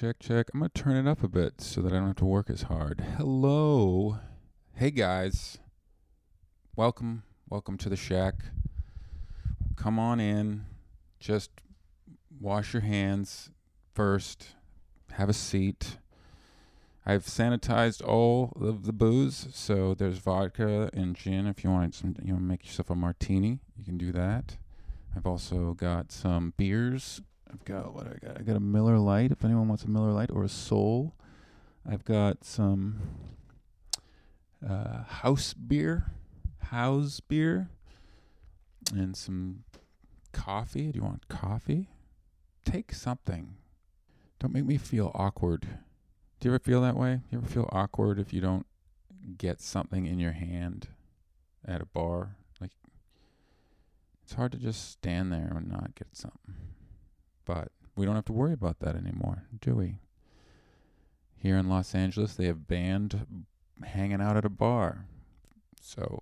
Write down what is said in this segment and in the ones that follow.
Check, check. I'm going to turn it up a bit so that I don't have to work as hard. Hello. Hey, guys. Welcome. Welcome to the shack. Come on in. Just wash your hands first. Have a seat. I've sanitized all of the booze, so there's vodka and gin. If you want some, you to make yourself a martini, you can do that. I've also got some beers I've got what I got. I got a Miller Lite. If anyone wants a Miller Lite or a Sol, I've got some uh, house beer, house beer, and some coffee. Do you want coffee? Take something. Don't make me feel awkward. Do you ever feel that way? You ever feel awkward if you don't get something in your hand at a bar? Like it's hard to just stand there and not get something. But we don't have to worry about that anymore, do we? Here in Los Angeles, they have banned hanging out at a bar. So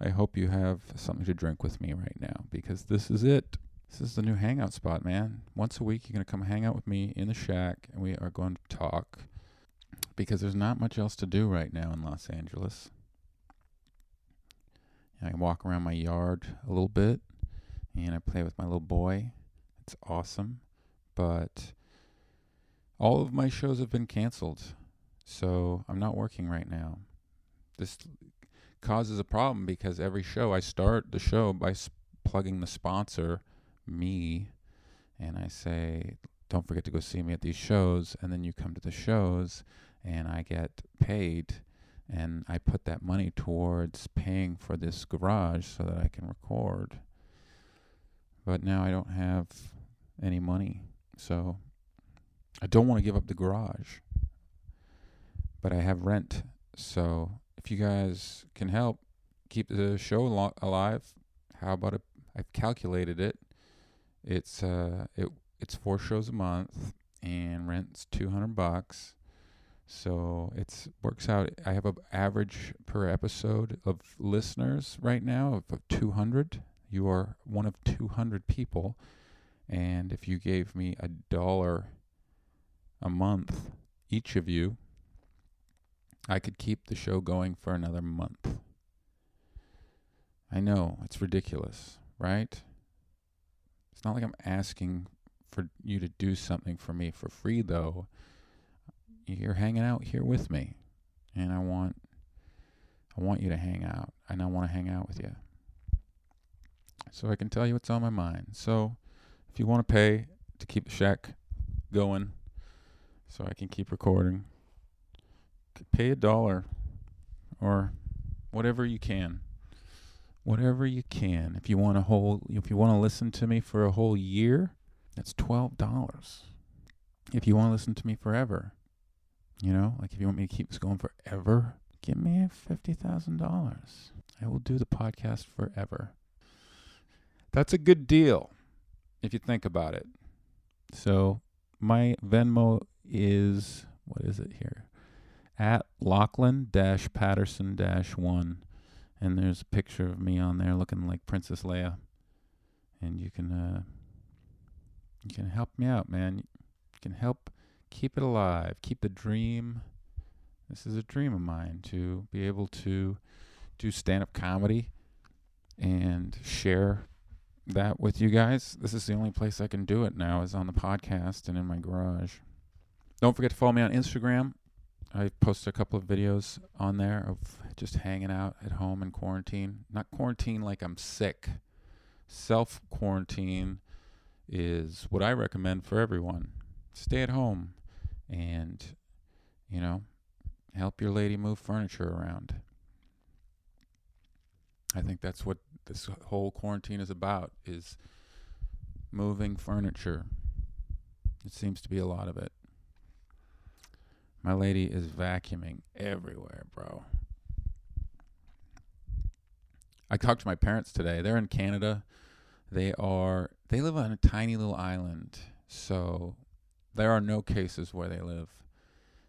I hope you have something to drink with me right now because this is it. This is the new hangout spot, man. Once a week, you're going to come hang out with me in the shack and we are going to talk because there's not much else to do right now in Los Angeles. I walk around my yard a little bit and I play with my little boy it's awesome, but all of my shows have been canceled. So I'm not working right now. This causes a problem because every show I start the show by sp- plugging the sponsor, me, and I say, don't forget to go see me at these shows. And then you come to the shows and I get paid. And I put that money towards paying for this garage so that I can record. But now I don't have any money. So I don't want to give up the garage, but I have rent. So if you guys can help keep the show alive, how about it? I've calculated it. It's uh it it's four shows a month and rent's 200 bucks. So it's works out. I have an average per episode of listeners right now of, of 200. You are one of 200 people and if you gave me a dollar a month, each of you, I could keep the show going for another month. I know, it's ridiculous, right? It's not like I'm asking for you to do something for me for free though. You're hanging out here with me and I want I want you to hang out and I want to hang out with you. So I can tell you what's on my mind. So if you want to pay to keep the shack going so I can keep recording, pay a dollar or whatever you can. Whatever you can. If you want a whole if you want to listen to me for a whole year, that's twelve dollars. If you want to listen to me forever, you know, like if you want me to keep this going forever, give me fifty thousand dollars. I will do the podcast forever. That's a good deal if you think about it. So my Venmo is what is it here? At Lachlan dash Patterson dash one. And there's a picture of me on there looking like Princess Leia. And you can uh you can help me out, man. You can help keep it alive, keep the dream. This is a dream of mine to be able to do stand up comedy and share that with you guys. This is the only place I can do it now is on the podcast and in my garage. Don't forget to follow me on Instagram. I posted a couple of videos on there of just hanging out at home in quarantine. Not quarantine like I'm sick. Self quarantine is what I recommend for everyone. Stay at home and, you know, help your lady move furniture around. I think that's what this whole quarantine is about is moving furniture. It seems to be a lot of it. My lady is vacuuming everywhere, bro. I talked to my parents today. They're in Canada. They are they live on a tiny little island. So there are no cases where they live.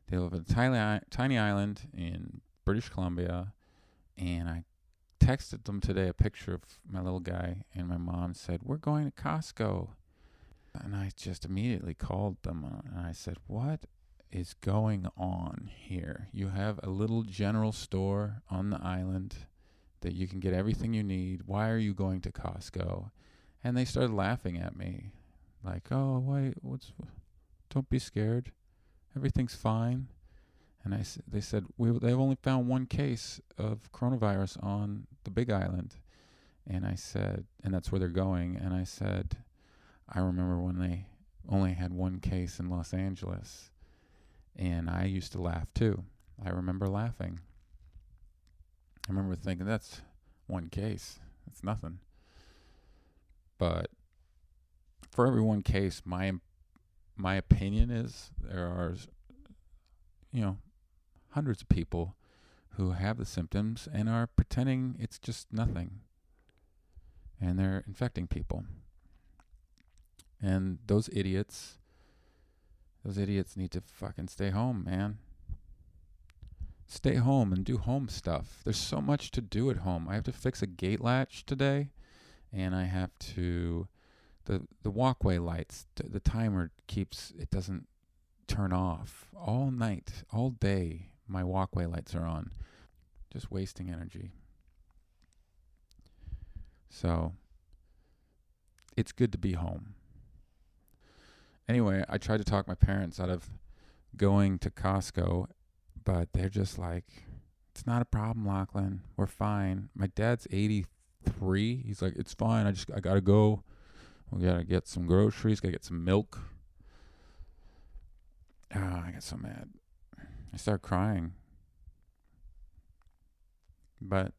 They live in a tiny tiny island in British Columbia and I texted them today a picture of my little guy, and my mom said, We're going to Costco. And I just immediately called them and I said, What is going on here? You have a little general store on the island that you can get everything you need. Why are you going to Costco? And they started laughing at me, like, "Oh, why? What's? Don't be scared. Everything's fine." And I, they said we they've only found one case of coronavirus on the Big Island, and I said, and that's where they're going. And I said, I remember when they only had one case in Los Angeles, and I used to laugh too. I remember laughing. I remember thinking that's one case. It's nothing. But for every one case, my my opinion is there are you know hundreds of people who have the symptoms and are pretending it's just nothing. And they're infecting people. And those idiots those idiots need to fucking stay home, man stay home and do home stuff. There's so much to do at home. I have to fix a gate latch today, and I have to the the walkway lights. The, the timer keeps it doesn't turn off all night, all day. My walkway lights are on, just wasting energy. So it's good to be home. Anyway, I tried to talk my parents out of going to Costco but they're just like, it's not a problem, Lachlan. We're fine. My dad's 83. He's like, it's fine. I just, I gotta go. We gotta get some groceries. Gotta get some milk. Ah, oh, I got so mad. I start crying. But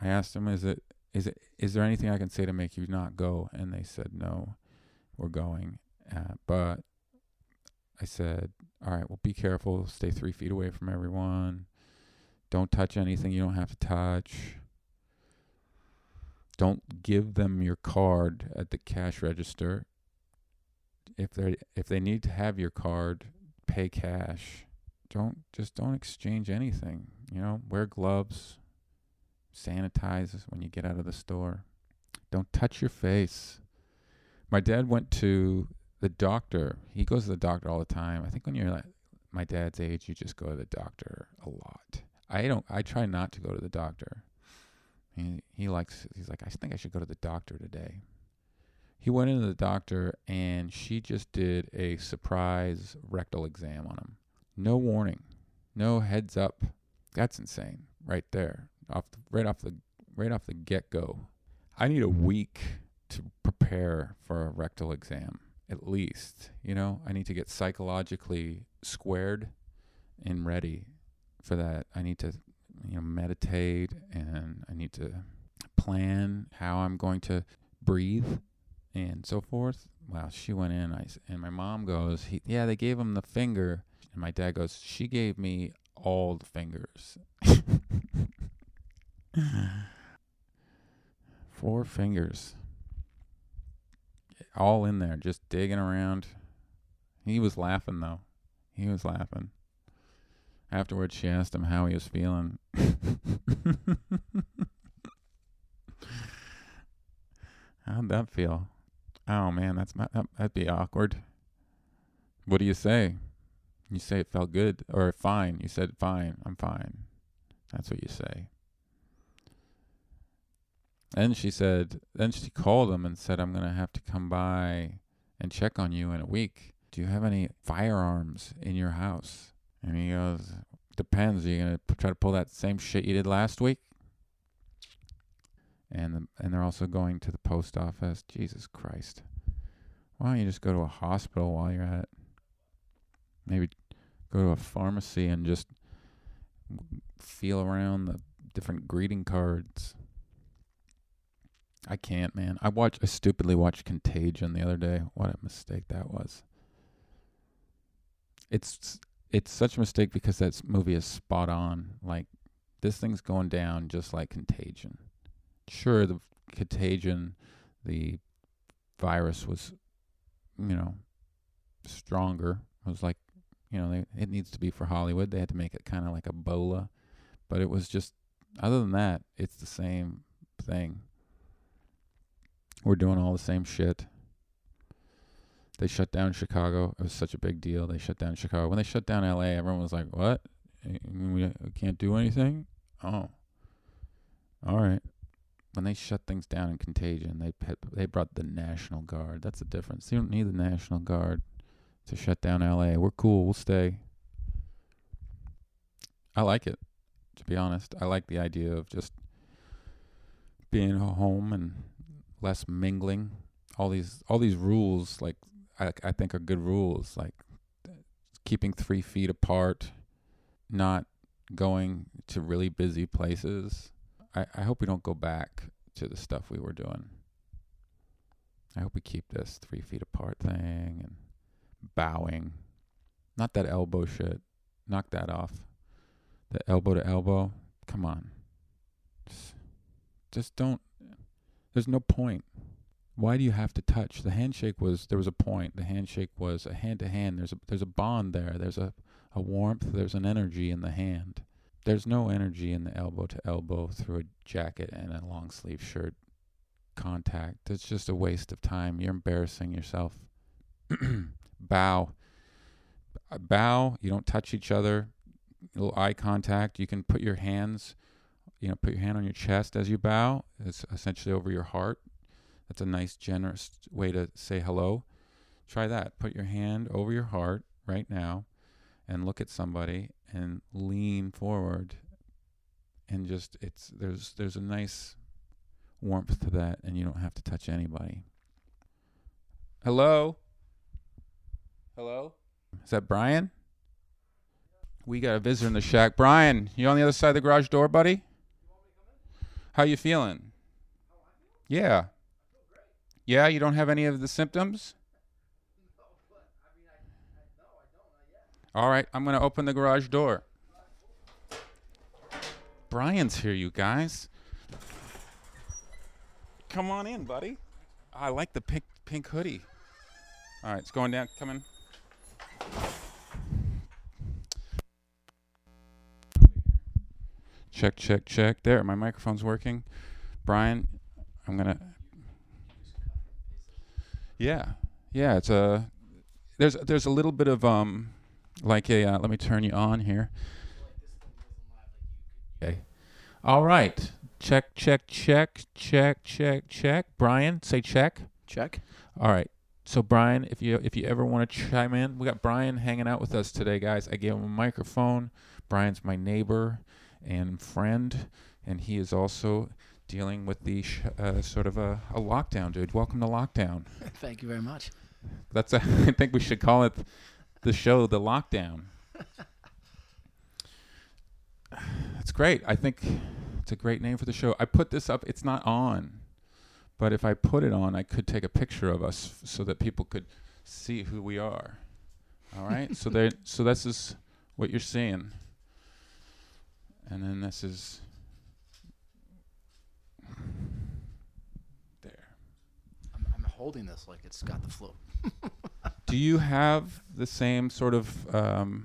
I asked him, is it, is it, is there anything I can say to make you not go? And they said, no, we're going. Uh, but I said, all right, well, be careful. Stay three feet away from everyone. Don't touch anything you don't have to touch. Don't give them your card at the cash register. If they if they need to have your card, pay cash. Don't just don't exchange anything. You know, wear gloves. Sanitize when you get out of the store. Don't touch your face. My dad went to the doctor, he goes to the doctor all the time. I think when you're like my dad's age, you just go to the doctor a lot. I don't. I try not to go to the doctor. He he likes. He's like, I think I should go to the doctor today. He went into the doctor and she just did a surprise rectal exam on him. No warning, no heads up. That's insane, right there, off the, right off the right off the get go. I need a week to prepare for a rectal exam at least. You know, I need to get psychologically squared and ready for that. I need to, you know, meditate and I need to plan how I'm going to breathe and so forth. Well, she went in, I, and my mom goes, he, "Yeah, they gave him the finger," and my dad goes, "She gave me all the fingers." Four fingers all in there, just digging around. He was laughing though. He was laughing. Afterwards, she asked him how he was feeling. How'd that feel? Oh man, that's that, that'd be awkward. What do you say? You say it felt good or fine. You said fine. I'm fine. That's what you say. And she said, then she called him and said, I'm going to have to come by and check on you in a week. Do you have any firearms in your house? And he goes, Depends. Are you going to try to pull that same shit you did last week? And, the, and they're also going to the post office. Jesus Christ. Why don't you just go to a hospital while you're at it? Maybe go to a pharmacy and just feel around the different greeting cards. I can't, man. I watched. I stupidly watched Contagion the other day. What a mistake that was. It's it's such a mistake because that movie is spot on. Like this thing's going down just like Contagion. Sure, the Contagion, the virus was, you know, stronger. It was like, you know, they, it needs to be for Hollywood. They had to make it kind of like Ebola, but it was just. Other than that, it's the same thing. We're doing all the same shit. They shut down Chicago. It was such a big deal. They shut down Chicago. When they shut down L.A., everyone was like, "What? We can't do anything." Oh, all right. When they shut things down in Contagion, they they brought the National Guard. That's the difference. You don't need the National Guard to shut down L.A. We're cool. We'll stay. I like it. To be honest, I like the idea of just being home and less mingling. All these all these rules, like I I think are good rules, like keeping three feet apart, not going to really busy places. I, I hope we don't go back to the stuff we were doing. I hope we keep this three feet apart thing and bowing. Not that elbow shit. Knock that off. The elbow to elbow. Come on. Just, just don't. There's no point. Why do you have to touch? The handshake was there was a point. The handshake was a hand to hand. There's a there's a bond there. There's a, a warmth. There's an energy in the hand. There's no energy in the elbow to elbow through a jacket and a long sleeve shirt contact. It's just a waste of time. You're embarrassing yourself. bow. Bow. You don't touch each other. little eye contact. You can put your hands, you know, put your hand on your chest as you bow. It's essentially over your heart. That's a nice, generous way to say hello. Try that. Put your hand over your heart right now and look at somebody and lean forward and just it's there's there's a nice warmth to that and you don't have to touch anybody. Hello? Hello? Is that Brian? We got a visitor in the shack. Brian, you on the other side of the garage door, buddy? How you feeling? Yeah. Yeah, you don't have any of the symptoms? All right, I'm going to open the garage door. Brian's here, you guys. Come on in, buddy. I like the pink pink hoodie. All right, it's going down. Come Check, check, check. There, my microphone's working. Brian, I'm gonna. Yeah, yeah. It's a. There's there's a little bit of um, like a. Uh, let me turn you on here. Okay. All right. Check, check, check, check, check, check. Brian, say check. Check. All right. So Brian, if you if you ever want to chime in, we got Brian hanging out with us today, guys. I gave him a microphone. Brian's my neighbor and friend, and he is also dealing with the sh- uh, sort of a, a lockdown, dude. Welcome to lockdown. Thank you very much. That's a, I think we should call it the show, the lockdown. That's great. I think it's a great name for the show. I put this up. It's not on, but if I put it on, I could take a picture of us f- so that people could see who we are. All right. so there. So this is what you're seeing, and then this is there. I'm, I'm holding this like it's got the flu. Do you have the same sort of um,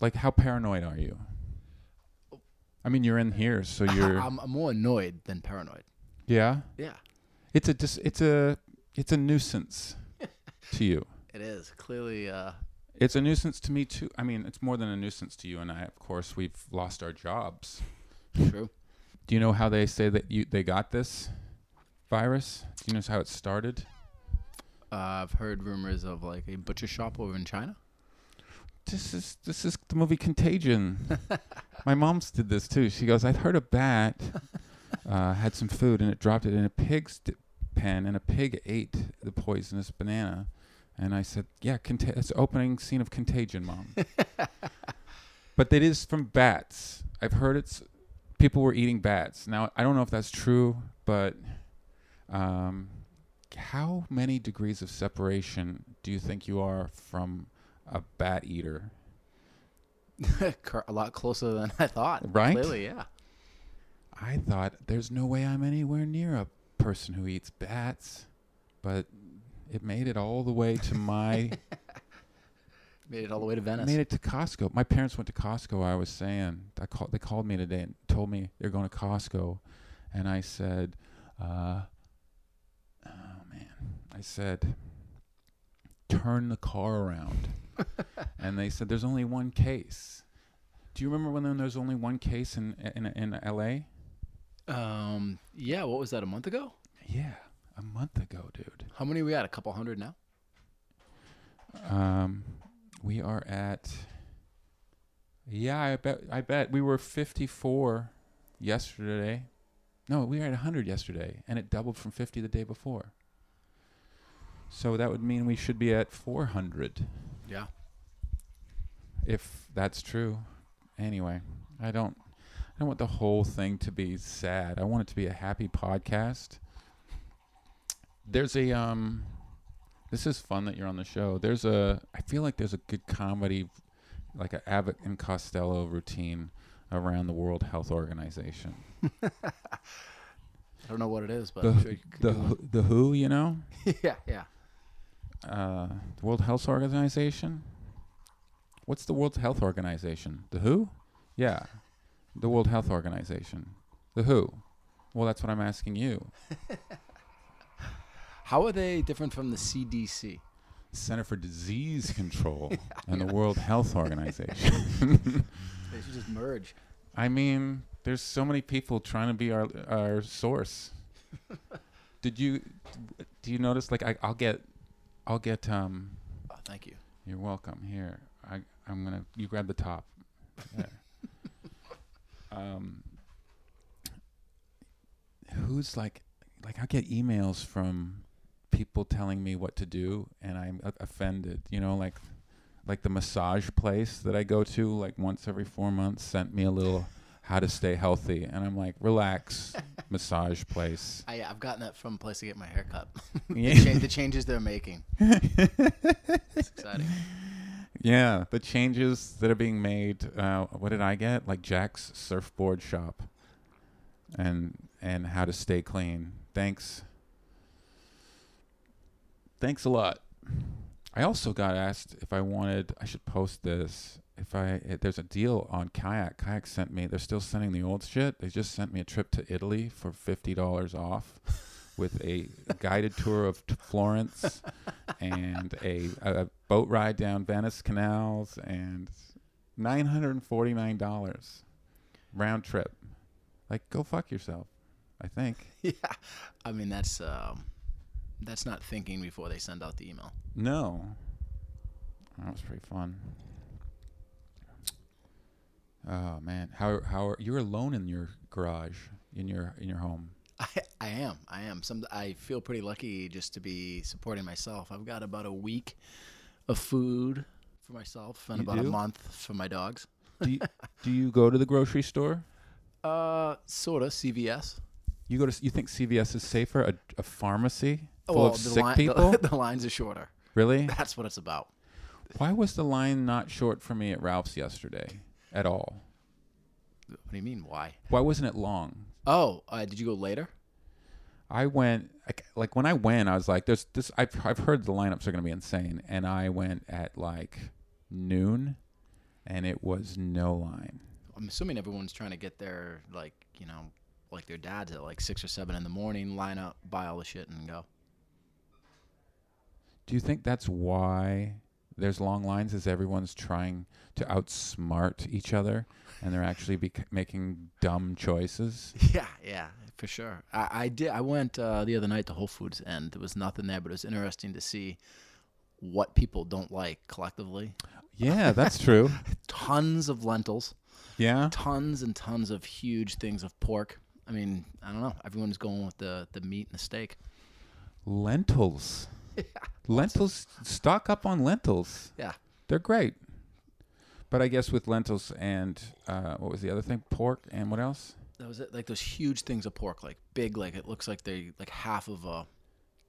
like how paranoid are you? I mean, you're in here, so you're I'm, I'm more annoyed than paranoid. yeah. Yeah, It's a dis- it's a it's a nuisance to you. it is clearly. Uh, It's a nuisance to me too. I mean, it's more than a nuisance to you and I. Of course, we've lost our jobs. true. Do you know how they say that you they got this virus? Do you know how it started? Uh, I've heard rumors of like a butcher shop over in China. This is this is the movie Contagion. My mom's did this too. She goes, "I've heard a bat uh, had some food and it dropped it in a pig's d- pen, and a pig ate the poisonous banana." And I said, "Yeah, conta- it's opening scene of Contagion, mom." but it is from bats. I've heard it's people were eating bats. Now I don't know if that's true, but um, how many degrees of separation do you think you are from a bat eater? A lot closer than I thought. Right? Clearly, yeah. I thought there's no way I'm anywhere near a person who eats bats, but it made it all the way to my Made it all the way to Venice. made it to Costco. My parents went to Costco. I was saying I called. They called me today and told me they're going to Costco, and I said, uh, "Oh man," I said, "Turn the car around. and they said there's only one case. Do you remember when there was only one case in in in L.A.? Um, yeah. What was that? A month ago? Yeah, a month ago, dude. How many we at? A couple hundred now. Um, we are at. Yeah, I bet. I bet we were 54 yesterday. No, we were at 100 yesterday, and it doubled from 50 the day before. So that would mean we should be at 400 Yeah. if that's true. Anyway, I don't. I don't want the whole thing to be sad. I want it to be a happy podcast. There's a um. This is fun that you're on the show. There's a. I feel like there's a good comedy, like a Abbott and Costello routine around the World Health Organization. I don't know what it is, but The- sure The. Who- the Who, you know, yeah, yeah. uh, the World Health Organization. What's the World Health Organization? The Who? Yeah, the World Health Organization. The Who? Well, that's what I'm asking you. How are they different from the CDC? Center for Disease Control and the World Health Organization. They should just merge. I mean, there's so many people trying to be our our source. Did you do you notice like I, I'll get I'll get um Oh, thank you. you're welcome here. I I'm going to you grab the top. Um who's like like I get emails from people telling me what to do and I'm offended, you know, like like the massage place that I go to like once every 4 months sent me a little how to stay healthy and I'm like, "Relax, massage place." I, I've gotten that from a place to get my hair cut. Yeah. the, cha- the changes they're making. It's exciting. Yeah, the changes that are being made. Uh, what did I get? Like Jack's surfboard shop, and and how to stay clean. Thanks. Thanks a lot. I also got asked if I wanted. I should post this. If I if there's a deal on kayak. Kayak sent me. They're still sending the old shit. They just sent me a trip to Italy for fifty dollars off, with a guided tour of t- Florence and a, a boat ride down Venice canals and nine hundred and forty nine dollars round trip. Like, go fuck yourself. I think. yeah. I mean, that's um, that's not thinking before they send out the email. No. That was pretty fun. Oh man, how how are you're alone in your garage in your in your home? I, I am. I am. Some. I feel pretty lucky just to be supporting myself. I've got about a week of food for myself and You about do? a month for my dogs. Do you, do you go to the grocery store? Uh, sorta. CVS. You go to you think CVS is safer? A, a pharmacy full well, of the, sick li- people? the, the lines are shorter. really? That's what it's about. Why was the line not short for me at Ralph's yesterday at all? What do you mean? Why? Why wasn't it long? Oh, uh, did you go later? I went like, like when I went, I was like, "There's this." I've I've heard the lineups are going to be insane, and I went at like noon, and it was no line. I'm assuming everyone's trying to get their like you know like their dads at like six or seven in the morning, line up, buy all the shit, and go. Do you think that's why there's long lines? Is everyone's trying to outsmart each other, and they're actually bec- making dumb choices? Yeah, yeah, for sure. I, I did. I went uh, the other night to Whole Foods, and there was nothing there, but it was interesting to see what people don't like collectively. Yeah, that's true. Tons of lentils, Yeah. tons and tons of huge things of pork. I mean, I don't know. Everyone's going with the the meat and the steak. Lentils. Lentils. Stock up on lentils. Yeah. They're great. But I guess with lentils and uh, what was the other thing? Pork and what else? That was it. Like those huge things of pork, like big, like it looks like they like half of a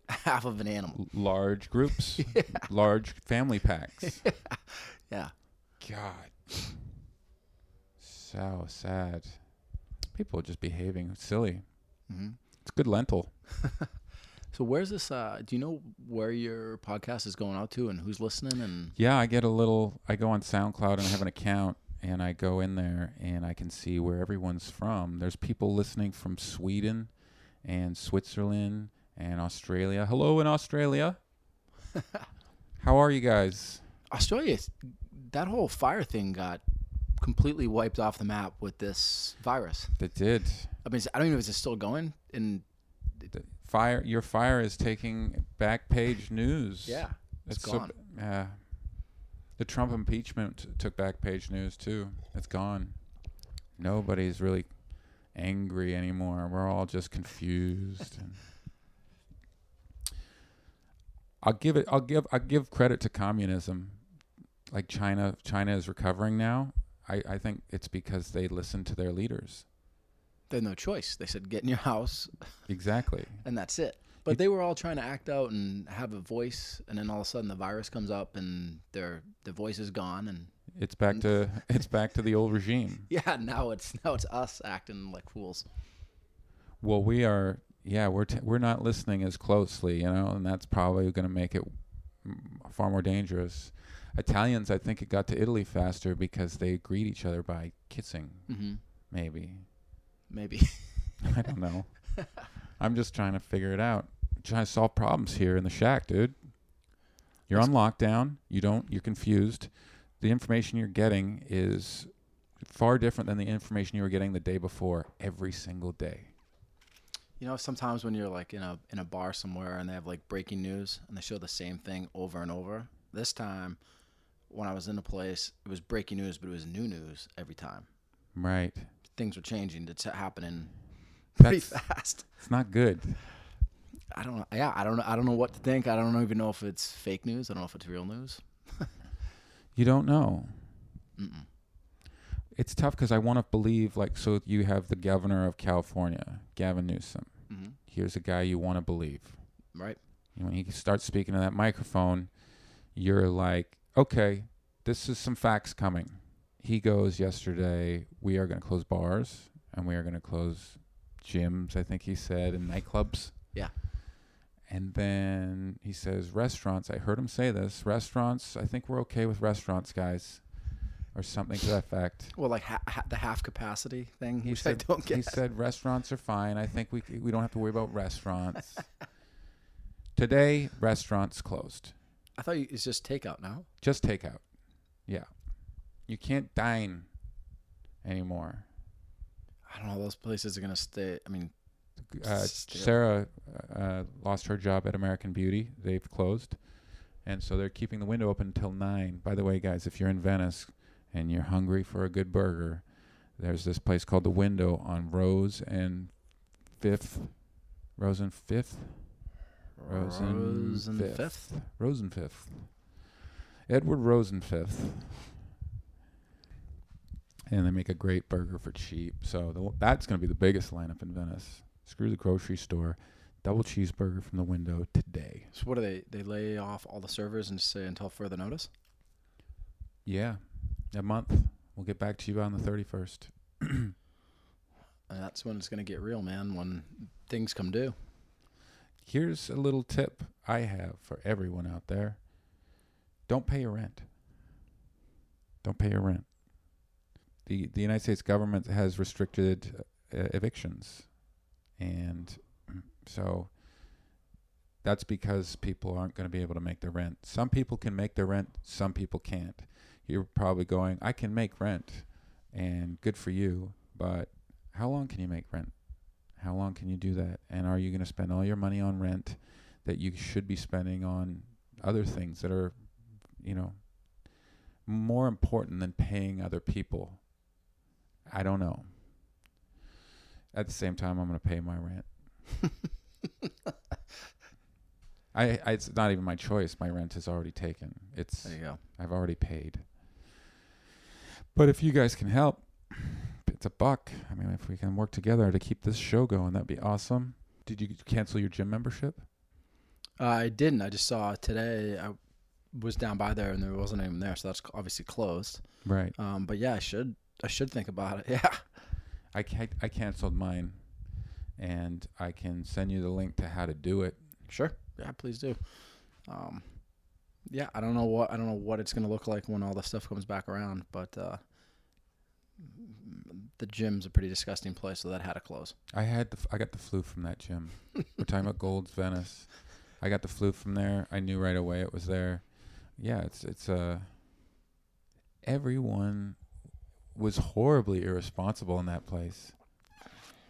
half of an animal. Large groups, large family packs. Yeah. God, so sad. People are just behaving silly. hmm It's good lentil. So where's this? Uh, do you know where your podcast is going out to and who's listening? And Yeah, I get a little. I go on SoundCloud and I have an account, and I go in there and I can see where everyone's from. There's people listening from Sweden, and Switzerland and Australia. Hello in Australia. How are you guys? Australia, that whole fire thing got completely wiped off the map with this virus. That did. I mean, I don't even know if it's still going. And The fire. Your fire is taking back page news. yeah, it's It's so gone. b- yeah. The Trump impeachment took back page news too. It's gone. Nobody's really angry anymore. We're all just confused. and I'll give it. I'll give. I give credit to communism. Like China. China is recovering now. I, I think it's because they listened to their leaders. They had no choice. They said, "Get in your house," Exactly. and that's it. But they were all trying to act out and have a voice, and then all of a sudden the virus comes up, and their the voice is gone, and It's back to it's back to the old regime. yeah, now it's now it's us acting like fools. Well, we are. Yeah, we're t- we're not listening as closely, you know, and that's probably going to make it far more dangerous. Italians, I think it got to Italy faster because they greet each other by kissing. hmm Maybe Maybe. I don't know. I'm just trying to figure it out. I'm Trying to solve problems here in the shack, dude. You're on lockdown. You don't. You're confused. The information you're getting is far different than the information you were getting the day before every single day. You know, sometimes when you're like in a in a bar somewhere and they have like breaking news and they show the same thing over and over. This time, when I was in a place, it was breaking news, but it was new news every time. Right. Things were changing. It's happening pretty That's fast. it's not good. I don't know. Yeah, I don't know. I don't know what to think. I don't even know if it's fake news. I don't know if it's real news. You don't know. Mm-mm. It's tough because I want to believe, like, so you have the governor of California, Gavin Newsom. hmm Here's a guy you want to believe. Right. When he starts speaking to that microphone, you're like, okay, this is some facts coming. He goes yesterday, we are going to close bars and we are going to close gyms, I think he said, and nightclubs. Yeah. And then he says restaurants. I heard him say this. Restaurants, I think we're okay with restaurants, guys. Or something to that effect. Well, like ha- ha- the half capacity thing, He which said- I don't get. He said restaurants are fine. I think we c- we don't have to worry about restaurants. Today, restaurants closed. I thought you- it's just takeout now. Just takeout. Yeah. You can't dine anymore. I don't know. Those places are gonna stay. I mean, Uh. Sarah uh, lost her job at American Beauty. They've closed. And so they're keeping the window open until 9. By the way, guys, if you're in Venice and you're hungry for a good burger, there's this place called The Window on Rose and 5th. Rose and 5th? Rosen Rose and Fifth. Fifth. Rosen Fifth. Edward Rosen Fifth. And they make a great burger for cheap. So the, that's going to be the biggest lineup in Venice. Screw the grocery store. Double cheeseburger from the window today. So what do they? They lay off all the servers and say until further notice. Yeah. A month. We'll get back to you on the 31st. That's when it's gonna get real, man. When things come due. Here's a little tip I have for everyone out there don't pay your rent. Don't pay your rent. The, the United States government has restricted uh, evictions. And so that's because people aren't going to be able to make their rent. Some people can make their rent, some people can't. You're probably going, I can make rent, and good for you, but how long can you make rent? How long can you do that? And are you going to spend all your money on rent that you should be spending on other things that are, you know, more important than paying other people? I don't know. At the same time, I'm going to pay my rent. I, I it's not even my choice. My rent is already taken. It's There you go. I've already paid. But if you guys can help, it's a buck. I mean, if we can work together to keep this show going, that'd be awesome. Did you cancel your gym membership? Uh, I didn't. I just saw today. I was down by there and there wasn't anyone there, so that's obviously closed. Right. Um, but yeah, I should. I should think about it. Yeah. I ca- I canceled mine, and I can send you the link to how to do it. Sure. Yeah, please do. Um, yeah, I don't know what I don't know what it's gonna look like when all the stuff comes back around, but uh, the gym's a pretty disgusting place, so that had to close. I had the f- I got the flu from that gym. We're talking about Gold's Venice. I got the flu from there. I knew right away it was there. yeah, it's it's uh everyone was horribly irresponsible in that place.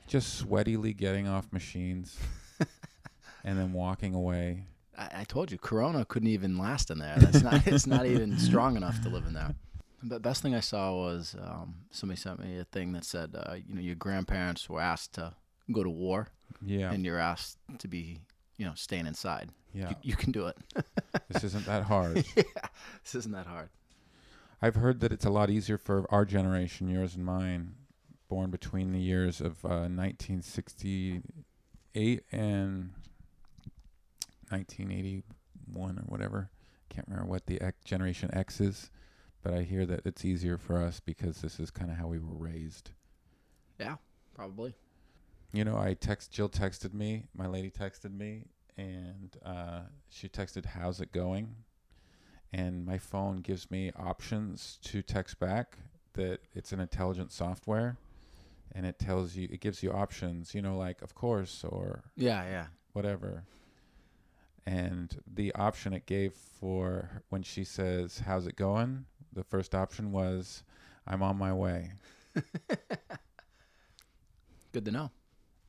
Just sweatily getting off machines and then walking away. I, I told you, Corona couldn't even last in there. That's not. it's not even strong enough to live in there. The best thing I saw was um, somebody sent me a thing that said, uh, you know, your grandparents were asked to go to war, Yeah. and you're asked to be, you know, staying inside. yeah. You, you can do it. this isn't that hard. yeah, this isn't that hard. I've heard that it's a lot easier for our generation, yours and mine, born between the years of uh, 1968 and 1981 or whatever. Can't remember what the X, Generation X is, but I hear that it's easier for us because this is kind of how we were raised. Yeah, probably. You know, I text Jill texted me, my lady texted me, and uh, she texted, "How's it going?" And my phone gives me options to text back. That it's an intelligent software, and it tells you, it gives you options. You know, like of course or Yeah, yeah. whatever. And the option it gave for when she says, "How's it going?" The first option was, "I'm on my way." Good to know.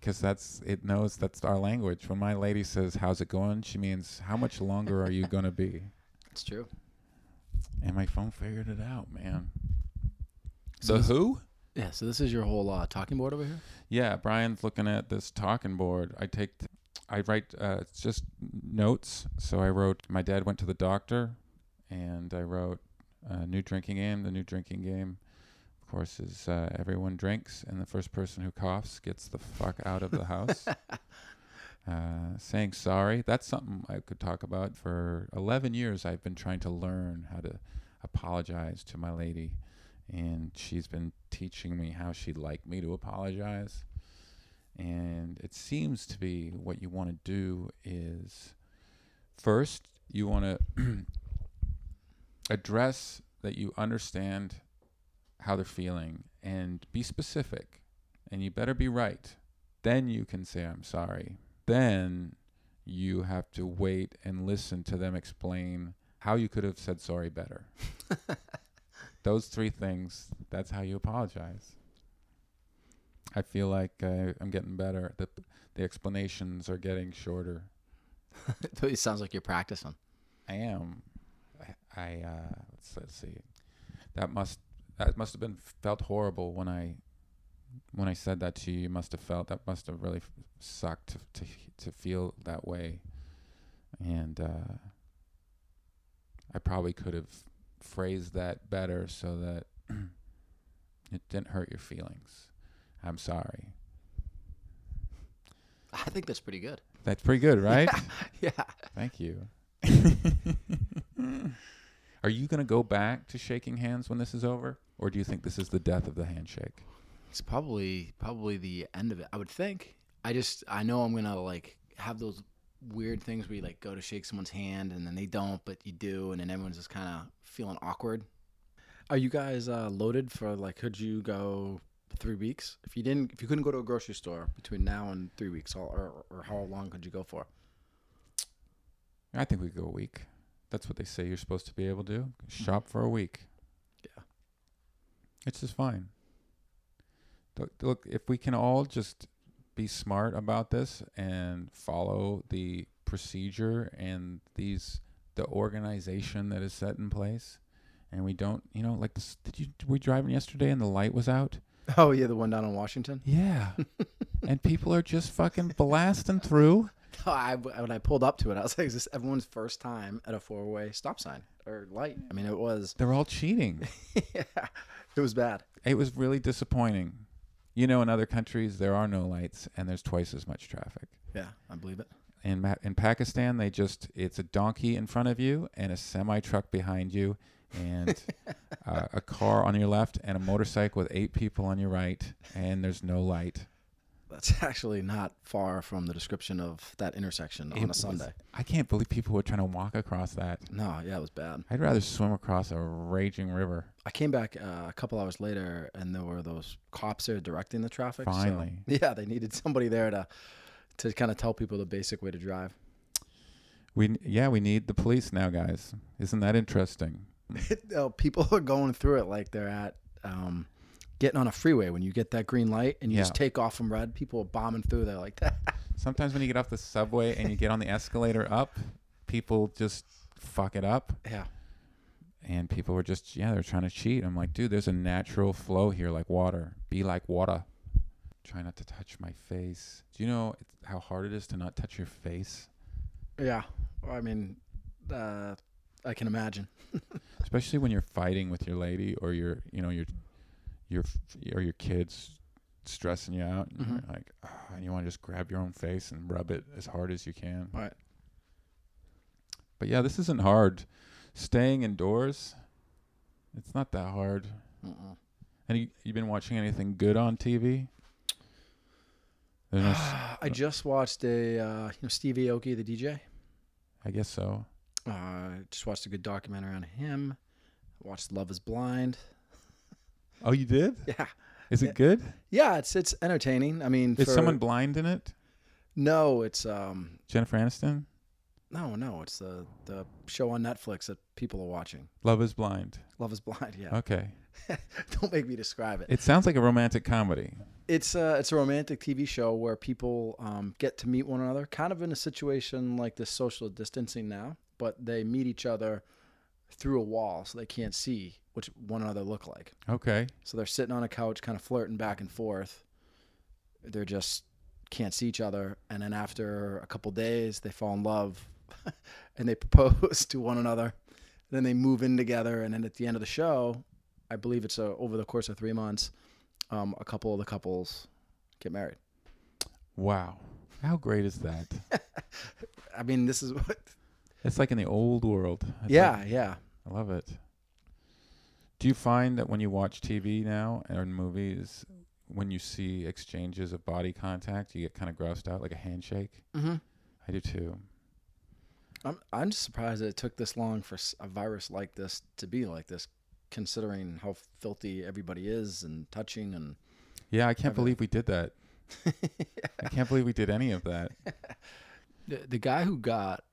because that's it knows that's our language. When my lady says "How's it going?" she means how much longer are you gonna be? It's true. And my phone figured it out, man. So the who? Yeah. So this is your whole uh, talking board over here. Yeah, Brian's looking at this talking board. I take, I write uh, it's just notes. So I wrote, my dad went to the doctor, and I wrote, uh, new drinking game. The new drinking game, of course, is uh, everyone drinks, and the first person who coughs gets the fuck out of the house. Uh, saying sorry. That's something I could talk about. For 11 years, I've been trying to learn how to apologize to my lady, and she's been teaching me how she'd like me to apologize. And it seems to be what you want to do is first, you want to address that you understand how they're feeling and be specific, and you better be right. Then you can say, I'm sorry then you have to wait and listen to them explain how you could have said sorry better. Those three things, that's how you apologize. I feel like uh, I'm getting better. The, the explanations are getting shorter. it sounds like you're practicing. I am. I, I uh, let's, let's see. That must that must have been felt horrible when I when I said that to you. You must have felt that must have really f- sucked to to, to feel that way, and uh, I probably could have phrased that better so that it didn't hurt your feelings. I'm sorry. I think that's pretty good. That's pretty good, right? Yeah. Thank you. Are you going to go back to shaking hands when this is over? Or do you think this is the death of the handshake? It's probably probably the end of it. I would think. I just I know I'm gonna like have those weird things where you like go to shake someone's hand and then they don't, but you do, and then everyone's just kind of feeling awkward. Are you guys uh, loaded for like? Could you go three weeks if you didn't? If you couldn't go to a grocery store between now and three weeks, or or, or how long could you go for? I think we go a week. That's what they say you're supposed to be able to do. Shop for a week. Yeah. It's just fine. Look, if we can all just be smart about this and follow the procedure and these the organization that is set in place, and we don't, you know, like this. Did you were we driving yesterday and the light was out? Oh yeah, the one down in Washington. Yeah, and people are just fucking blasting through. Oh, I, when I pulled up to it, I was like, "Is this everyone's first time at a four-way stop sign or light?" I mean, it was. They're all cheating. yeah, it was bad. It was really disappointing. You know, in other countries there are no lights and there's twice as much traffic. Yeah, I believe it. In Ma- in Pakistan, they just it's a donkey in front of you and a semi truck behind you, and uh, a car on your left and a motorcycle with eight people on your right, and there's no light. That's actually not far from the description of that intersection It on a was- Sunday. I can't believe people were trying to walk across that. No, yeah, it was bad. I'd rather swim across a raging river. I came back uh, a couple hours later, and there were those cops there directing the traffic. so- Finally. yeah, they needed somebody there to to kind of tell people the basic way to drive. We yeah, we need the police now, guys. Isn't that interesting? uh, people are going through it like they're at um, getting on a freeway when you get that green light and you just take off from red. People are bombing through there like that. Sometimes when you get off the subway and you get on the escalator up, people just fuck it up. yeah. and people were just yeah they're trying to cheat i'm like dude there's a natural flow here like water be like water try not to touch my face do you know how hard it is to not touch your face Yeah. well, I mean, uh, I can imagine. especially when you're fighting with your lady or your you know your your or your kids stressing you out and Mhm. you're like "Ah," and you want to just grab your own face and rub it as hard as you can Right. but yeah this isn't hard staying indoors it's not that hard Mm-mm. and you, you been watching anything good on tv no s- I just watched a uh, you know Steve Aoki, the DJ. I guess so. Uh, just watched a good documentary on him. Watched Love Is Blind. Oh, you did? Yeah, Is it good? yeah, it's it's entertaining. I mean, Is for- someone blind in it? No, it's um, Jennifer Aniston? no, no, it's the the show on Netflix that people are watching. Love is Blind. Love Is Blind. Yeah, Okay. don't make me describe it. It sounds like a romantic comedy. It's a it's a romantic TV show where people um, get to meet one another, kind of in a situation like this social distancing now, but they meet each other through a wall, so they can't see what one another look like. Okay. So they're sitting on a couch, kind of flirting back and forth. They're just can't see each other, and then after a couple days, they fall in love, and they propose to one another. Then they move in together, and then at the end of the show, I believe it's uh over the course of three months, um, a couple of the couples get married. Wow. How great is that? I mean, this is what. It's like in the old world. It's yeah, like- yeah. I love it. Do you find that when you watch TV now or in movies, when you see exchanges of body contact, you get kind of grossed out, like a handshake? Mm-hmm. I do too. I'm I'm just surprised that it took this long for a virus like this to be like this, considering how filthy everybody is and touching and. Yeah, I can't believe we did that. I can't believe we did any of that. The, the guy who got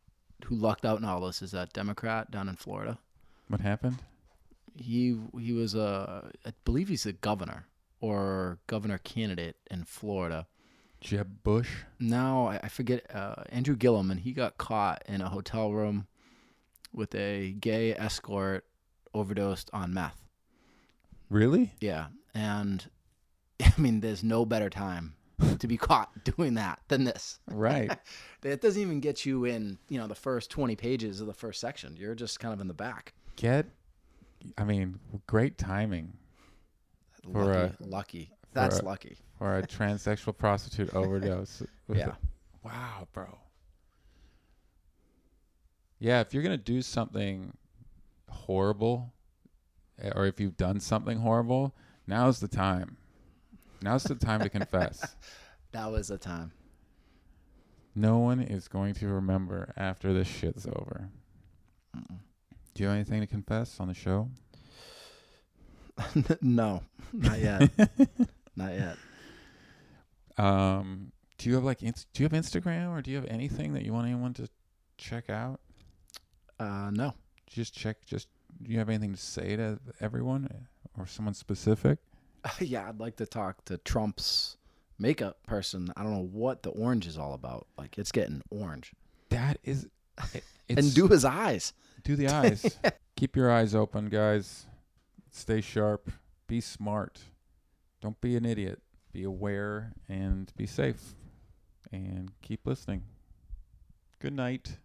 who lucked out in all this is that Democrat down in Florida. What happened? He he was a I believe he's a governor or governor candidate in Florida. Jeb Bush? Now I, I forget uh, Andrew Gillum, and he got caught in a hotel room with a gay escort overdosed on meth. Really? Yeah, and I mean, there's no better time to be caught doing that than this. Right. It doesn't even get you in, you know, the first 20 pages of the first section. You're just kind of in the back. Get, I mean, great timing For Lucky. lucky. for That's a- lucky. for a transsexual prostitute overdose. Yeah. a- wow, bro. Yeah, if you're going to do something horrible, eh, or if you've done something horrible, now's the time. Now's the time to confess. That was the time. No one is going to remember after this shit's over. Mm-mm. Do you have anything to confess on the show? no, not yet. not yet. Um, do you have like ins- do you have Instagram or do you have anything that you want anyone to check out? Uh, no. Just check. Just do you have anything to say to everyone or someone specific? yeah, I'd like to talk to Trump's makeup person. I don't know what the orange is all about. Like, it's getting orange. That is, it, and do his eyes. do the eyes. Keep your eyes open, guys. Stay sharp. Be smart. Don't be an idiot. Be aware and be safe. And keep listening. Good night.